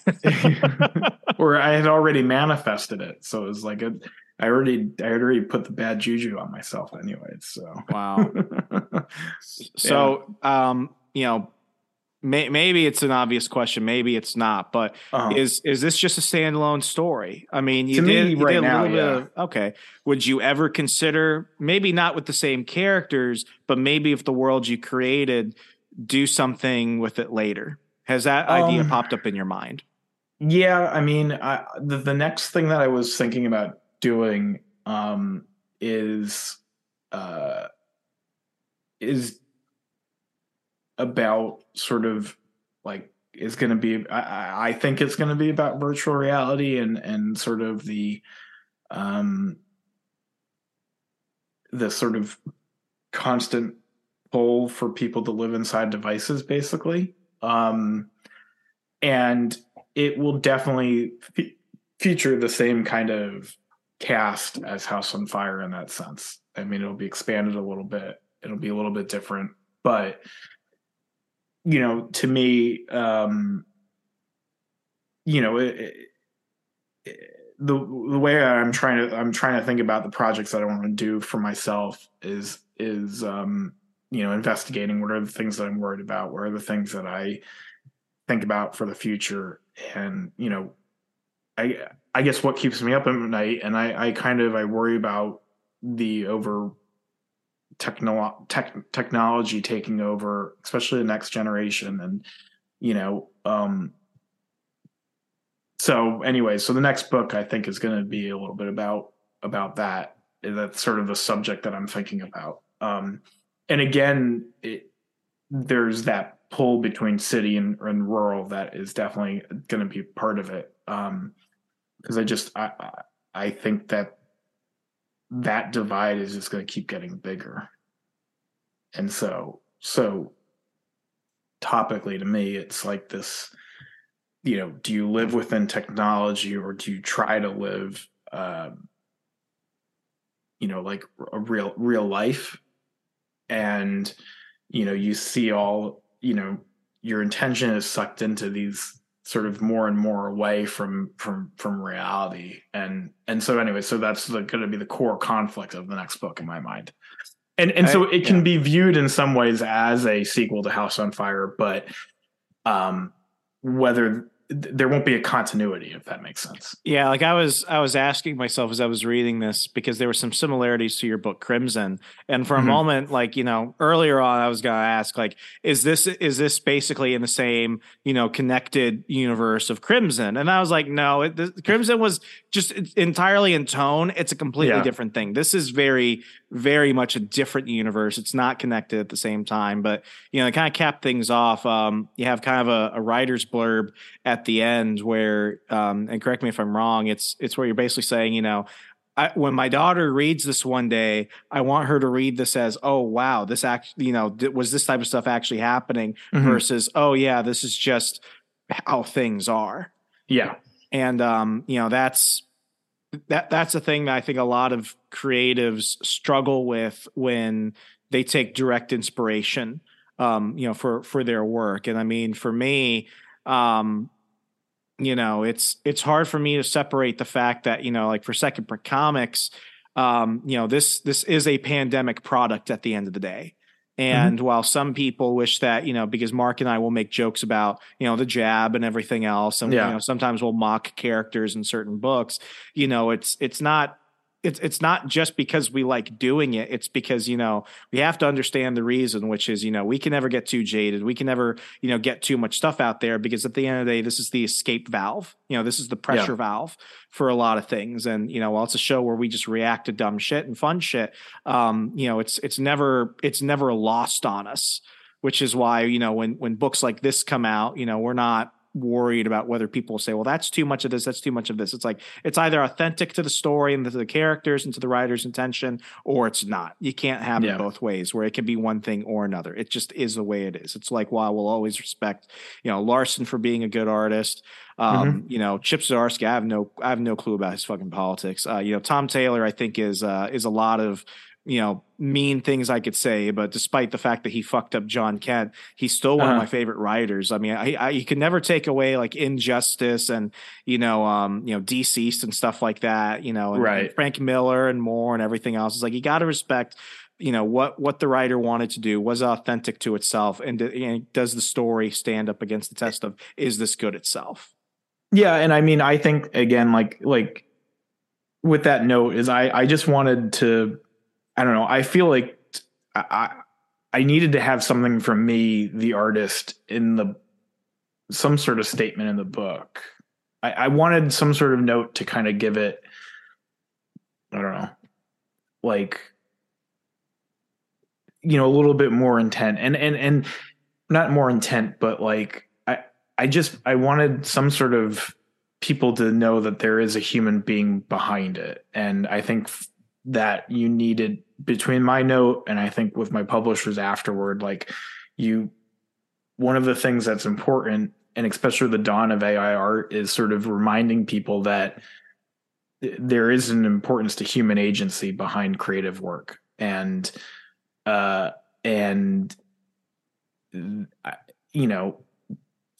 or I had already manifested it, so it was like I already I already put the bad juju on myself anyway. So wow. So um, you know, may, maybe it's an obvious question, maybe it's not, but Uh-huh. is is this just a standalone story? I mean, you To me, you right did a now, little yeah. bit of okay. Would you ever consider maybe not with the same characters, but maybe if the world you created do something with it later? Has that idea Um, popped up in your mind? Yeah, I mean, I, the the next thing that I was thinking about doing um, is uh, is about sort of like is going to be. I- I, think it's going to be about virtual reality and and sort of the um the sort of constant pull for people to live inside devices, basically. Um, and it will definitely fe- feature the same kind of cast as House on Fire in that sense. I mean, it'll be expanded a little bit. It'll be a little bit different, but you know, to me, um, you know, it, it, the the way I'm trying to I'm trying to think about the projects that I want to do for myself is is um, you know investigating what are the things that I'm worried about, what are the things that I think about for the future, and you know, I I guess what keeps me up at night, and I I kind of I worry about the over tech, technology taking over, especially the next generation, and you know, um, so anyway, so the next book I think is going to be a little bit about about that. That's sort of the subject that I'm thinking about. Um, and again, it, there's that pull between city and, and rural that is definitely going to be part of it. Um, because I just I I think that that divide is just going to keep getting bigger. And so so topically to me, it's like this you know, do you live within technology or do you try to live, um, you know, like a real real life? And you know, you see all, you know, your intention is sucked into these sort of more and more away from from from reality and and so anyway so that's going to be the core conflict of the next book in my mind and and so it can yeah. be viewed in some ways as a sequel to house on fire but um whether there won't be a continuity if that makes sense. Yeah, like I was I was asking myself as I was reading this because there were some similarities to your book Crimson and for a mm-hmm. moment like, you know, earlier on I was going to ask like is this is this basically in the same, you know, connected universe of Crimson? And I was like no, it, the, Crimson was just entirely in tone. It's a completely yeah. different thing. This is very very much a different universe. It's not connected at the same time, but you know, it kind of capped things off. Um, you have kind of a, a writer's blurb at the end where, um, and correct me if I'm wrong, it's it's where you're basically saying, you know, I, when my daughter reads this one day, I want her to read this as, oh wow, this act, you know, th- was this type of stuff actually happening? Mm-hmm. Versus, oh yeah, this is just how things are. Yeah, and um, you know, that's that that's a thing that I think a lot of creatives struggle with when they take direct inspiration, um, you know, for for their work. And I mean, for me, um, you know, it's it's hard for me to separate the fact that you know, like for Second Print Comics, um, you know, this this is a pandemic product at the end of the day. Mm-hmm. And mm-hmm. while some people wish that, you know, because Mark and I will make jokes about, you know, the jab and everything else, and yeah. you know, sometimes we'll mock characters in certain books, you know, it's it's not it's it's not just because we like doing it. It's because you know we have to understand the reason which is you know we can never get too jaded. We can never you know get too much stuff out there because at the end of the day this is the escape valve. You know this is the pressure yeah. valve for a lot of things. And you know while it's a show where we just react to dumb shit and fun shit um you know it's it's never it's never lost on us which is why you know when when books like this come out you know we're not worried about whether people say, well, that's too much of this, that's too much of this. It's like it's either authentic to the story and to the characters and to the writer's intention, or it's not. You can't have yeah. it both ways, where it can be one thing or another. It just is the way it is. It's like while we'll always respect, you know, Larsen for being a good artist. Um, mm-hmm. you know, Chip Zdarsky, I have no I have no clue about his fucking politics. Uh, you know, Tom Taylor, I think is uh, is a lot of you know mean things I could say, but despite the fact that he fucked up Jon Kent, he's still one uh-huh. of my favorite writers. I mean, I, I you can never take away like Injustice and you know, um, you know, DCeased and stuff like that. You know, and, right. and Frank Miller and Moore and everything else. It's like you got to respect. You know what what the writer wanted to do was authentic to itself, and, and does the story stand up against the test of is this good itself? Yeah, and I mean, I think again, like like with that note, is I I just wanted to I don't know. I feel like I I needed to have something from me, the artist, in the some sort of statement in the book. I, I wanted some sort of note to kind of give it. I don't know, like you know, a little bit more intent, and and and not more intent, but like I I just I wanted some sort of people to know that there is a human being behind it, and I think that you needed between my note and I think with my publishers afterward, like you, one of the things that's important, and especially the dawn of AI art, is sort of reminding people that there is an importance to human agency behind creative work, and uh, and you know,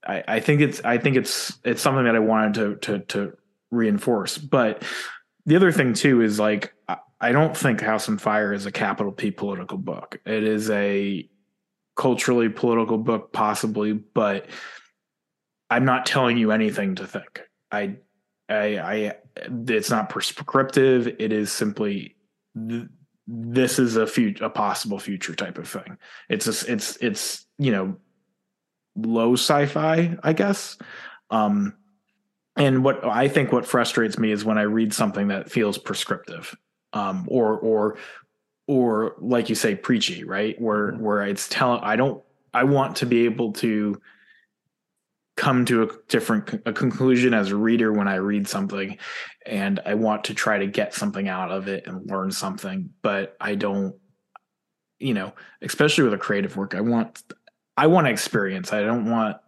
I, I think it's I think it's it's something that I wanted to to to reinforce, but the other thing too is like I don't think House and Fire is a capital P political book. It is a culturally political book, possibly, but I'm not telling you anything to think. I, I, I it's not prescriptive. It is simply th- this is a future, a possible future type of thing. It's a, it's it's you know low sci-fi, I guess. Um, and what I think what frustrates me is when I read something that feels prescriptive um, or or or like you say preachy right where mm-hmm. where it's telling i don't i want to be able to come to a different a conclusion as a reader when i read something and i want to try to get something out of it and learn something but i don't you know especially with a creative work i want i want to experience i don't want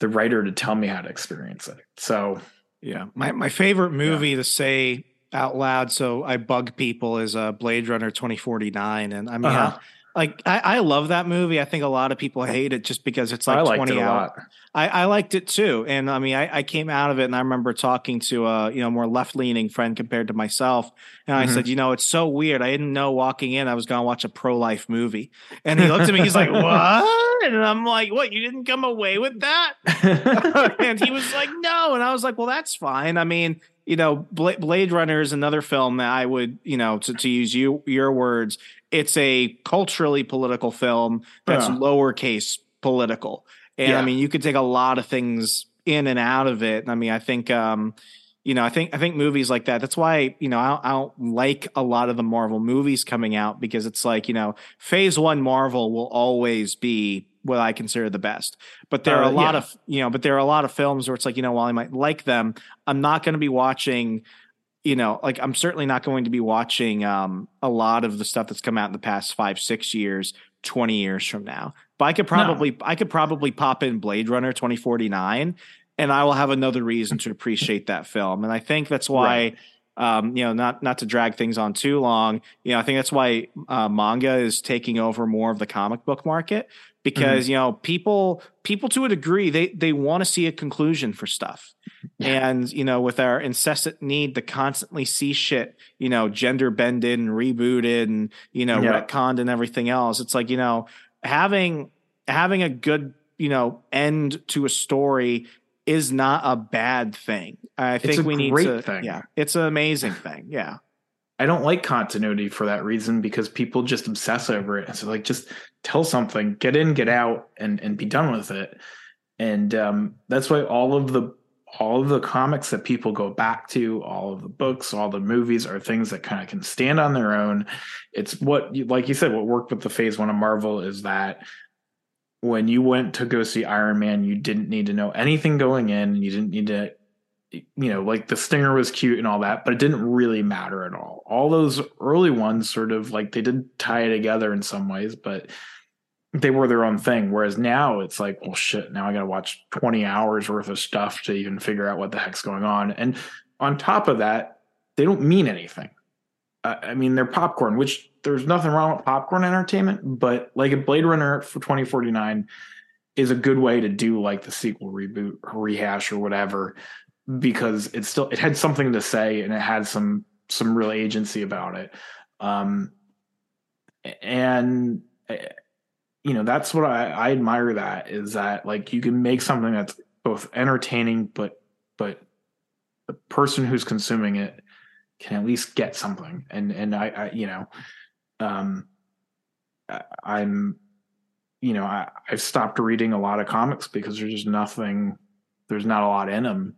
the writer to tell me how to experience it so yeah my my favorite movie yeah. to say out loud so I bug people is uh, Blade Runner 2049. And I mean, uh-huh. Like I, I, love that movie. I think a lot of people hate it just because it's like 20 hours. I, I, liked it too. And I mean, I, I, came out of it and I remember talking to a, you know, more left leaning friend compared to myself. And mm-hmm. I said, you know, it's so weird. I didn't know walking in I was going to watch a pro life movie. And he looked at me, he's like, what? And I'm like, what? You didn't come away with that? and he was like, no. And I was like, well, that's fine. I mean, you know, Blade Runner is another film that I would, you know, to, to use you your words, it's a culturally political film that's yeah. lowercase political. And yeah. I mean, you could take a lot of things in and out of it. I mean, I think, um, you know, I think I think movies like that. That's why you know I don't, I don't like a lot of the Marvel movies coming out because it's like you know, Phase One Marvel will always be what I consider the best. But there are a uh, lot yeah. of you know, but there are a lot of films where it's like you know, while I might like them, I'm not going to be watching. You know, like I'm certainly not going to be watching um, a lot of the stuff that's come out in the past five, six years, twenty years from now. But I could probably, no. I could probably pop in Blade Runner 2049, and I will have another reason to appreciate that film. And I think that's why. Right. Um, you know, not not to drag things on too long. You know, I think that's why uh, manga is taking over more of the comic book market because mm-hmm. you know people people to a degree they they want to see a conclusion for stuff yeah. and you know with our incessant need to constantly see shit you know gender bended and rebooted and you know yeah. retconned and everything else it's like you know having having a good you know end to a story is not a bad thing i think we need to thing. yeah it's an amazing thing yeah I don't like continuity for that reason because people just obsess over it. So like just tell something, get in, get out, and and be done with it. And um, that's why all of the all of the comics that people go back to, all of the books, all the movies are things that kind of can stand on their own. It's what, like you said, what worked with the Phase One of Marvel is that when you went to go see Iron Man, you didn't need to know anything going in. You didn't need to you know, like the stinger was cute and all that, but it didn't really matter at all. All those early ones sort of like they did tie together in some ways, but they were their own thing. Whereas now it's like, well, shit, now I got to watch 20 hours worth of stuff to even figure out what the heck's going on. And on top of that, they don't mean anything. Uh, I mean, they're popcorn, which there's nothing wrong with popcorn entertainment, but like a Blade Runner for 2049 is a good way to do like the sequel reboot, rehash, or whatever because it still it had something to say and it had some some real agency about it. Um and eh, you know that's what I, I admire that is that like you can make something that's both entertaining but but the person who's consuming it can at least get something. And and i, I you know um i'm you know I, i've stopped reading a lot of comics because there's just nothing there's not a lot in them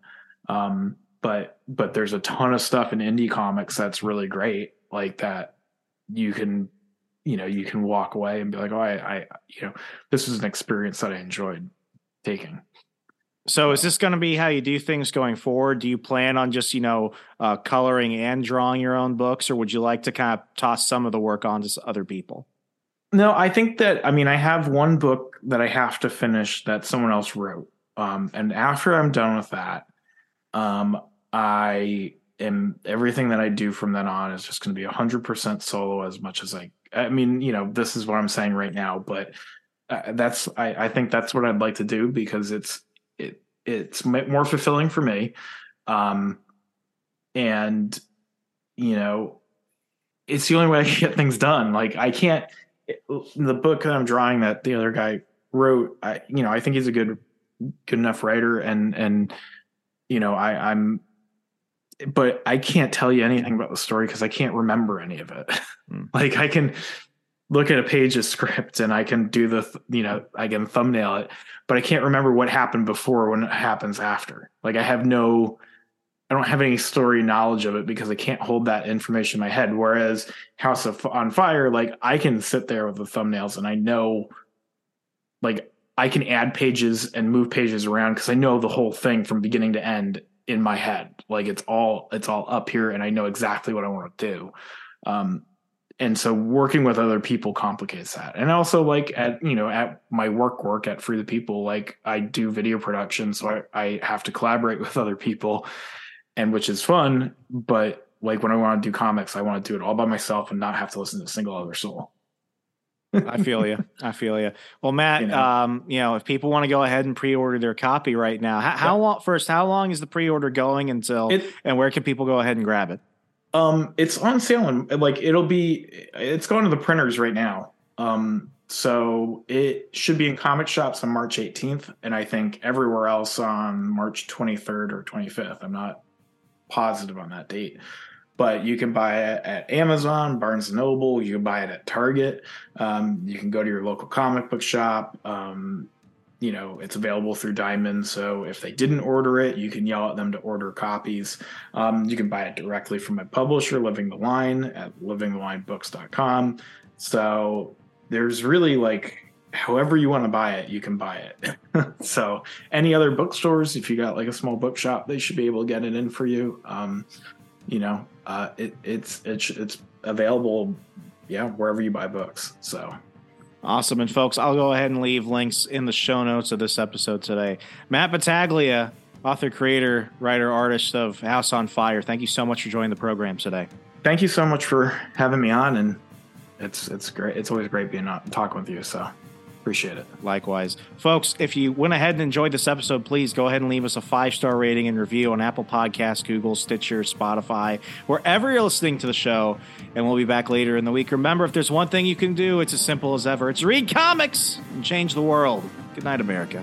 um, but but there's a ton of stuff in indie comics that's really great, like that you can you know you can walk away and be like, oh, I, I you know this is an experience that I enjoyed taking. So is this going to be how you do things going forward? Do you plan on just, you know, uh, coloring and drawing your own books, or would you like to kind of toss some of the work on to other people? No, I think that I mean I have one book that I have to finish that someone else wrote. Um, and after I'm done with that, um, I am everything that I do from then on is just going to be 100% solo as much as I I mean, you know, this is what I'm saying right now, but uh, that's I, I think that's what I'd like to do because it's it it's more fulfilling for me, um, and you know, it's the only way I can get things done. Like I can't the book that I'm drawing that the other guy wrote. I you know I think he's a good good enough writer and and you know I I'm but I can't tell you anything about the story because I can't remember any of it. Mm. like I can look at a page of script and I can do the you know I can thumbnail it, but I can't remember what happened before when it happens after. Like I have no I don't have any story knowledge of it because I can't hold that information in my head. Whereas House of on Fire, like I can sit there with the thumbnails and I know like I can add pages and move pages around because I know the whole thing from beginning to end in my head. Like it's all it's all up here and I know exactly what I want to do. Um, and so working with other people complicates that and also like at you know at my work work at free the people like i do video production so I, I have to collaborate with other people and which is fun but like when i want to do comics i want to do it all by myself and not have to listen to a single other soul I feel you. I feel you. Well, Matt, you know, um, you know, if people want to go ahead and pre-order their copy right now, how, how long? First, how long is the pre-order going until? It, and where can people go ahead and grab it? Um, it's on sale and like it'll be. It's going to the printers right now. Um, so it should be in comic shops on March 18th, and I think everywhere else on March 23rd or 25th. I'm not positive on that date but you can buy it at Amazon, Barnes and Noble. You can buy it at Target. Um, you can go to your local comic book shop. Um, you know, it's available through Diamond. So if they didn't order it, you can yell at them to order copies. Um, you can buy it directly from my publisher, Living the Line, at livingthelinebooks.com. So there's really like however you want to buy it, you can buy it. so any other bookstores, if you got like a small bookshop, they should be able to get it in for you. Um, you know, uh, it, it's it's it's available, yeah, wherever you buy books. So awesome, and folks, I'll go ahead and leave links in the show notes of this episode today. Matt Battaglia, author, creator, writer, artist of House on Fire. Thank you so much for joining the program today. Thank you so much for having me on, and it's it's great. It's always great being on talking with you. So Appreciate it. Likewise. Folks, if you went ahead and enjoyed this episode, please go ahead and leave us a five star rating and review on Apple Podcasts, Google, Stitcher, Spotify, wherever you're listening to the show. And we'll be back later in the week. Remember, if there's one thing you can do, it's as simple as ever it's read comics and change the world. Good night, America.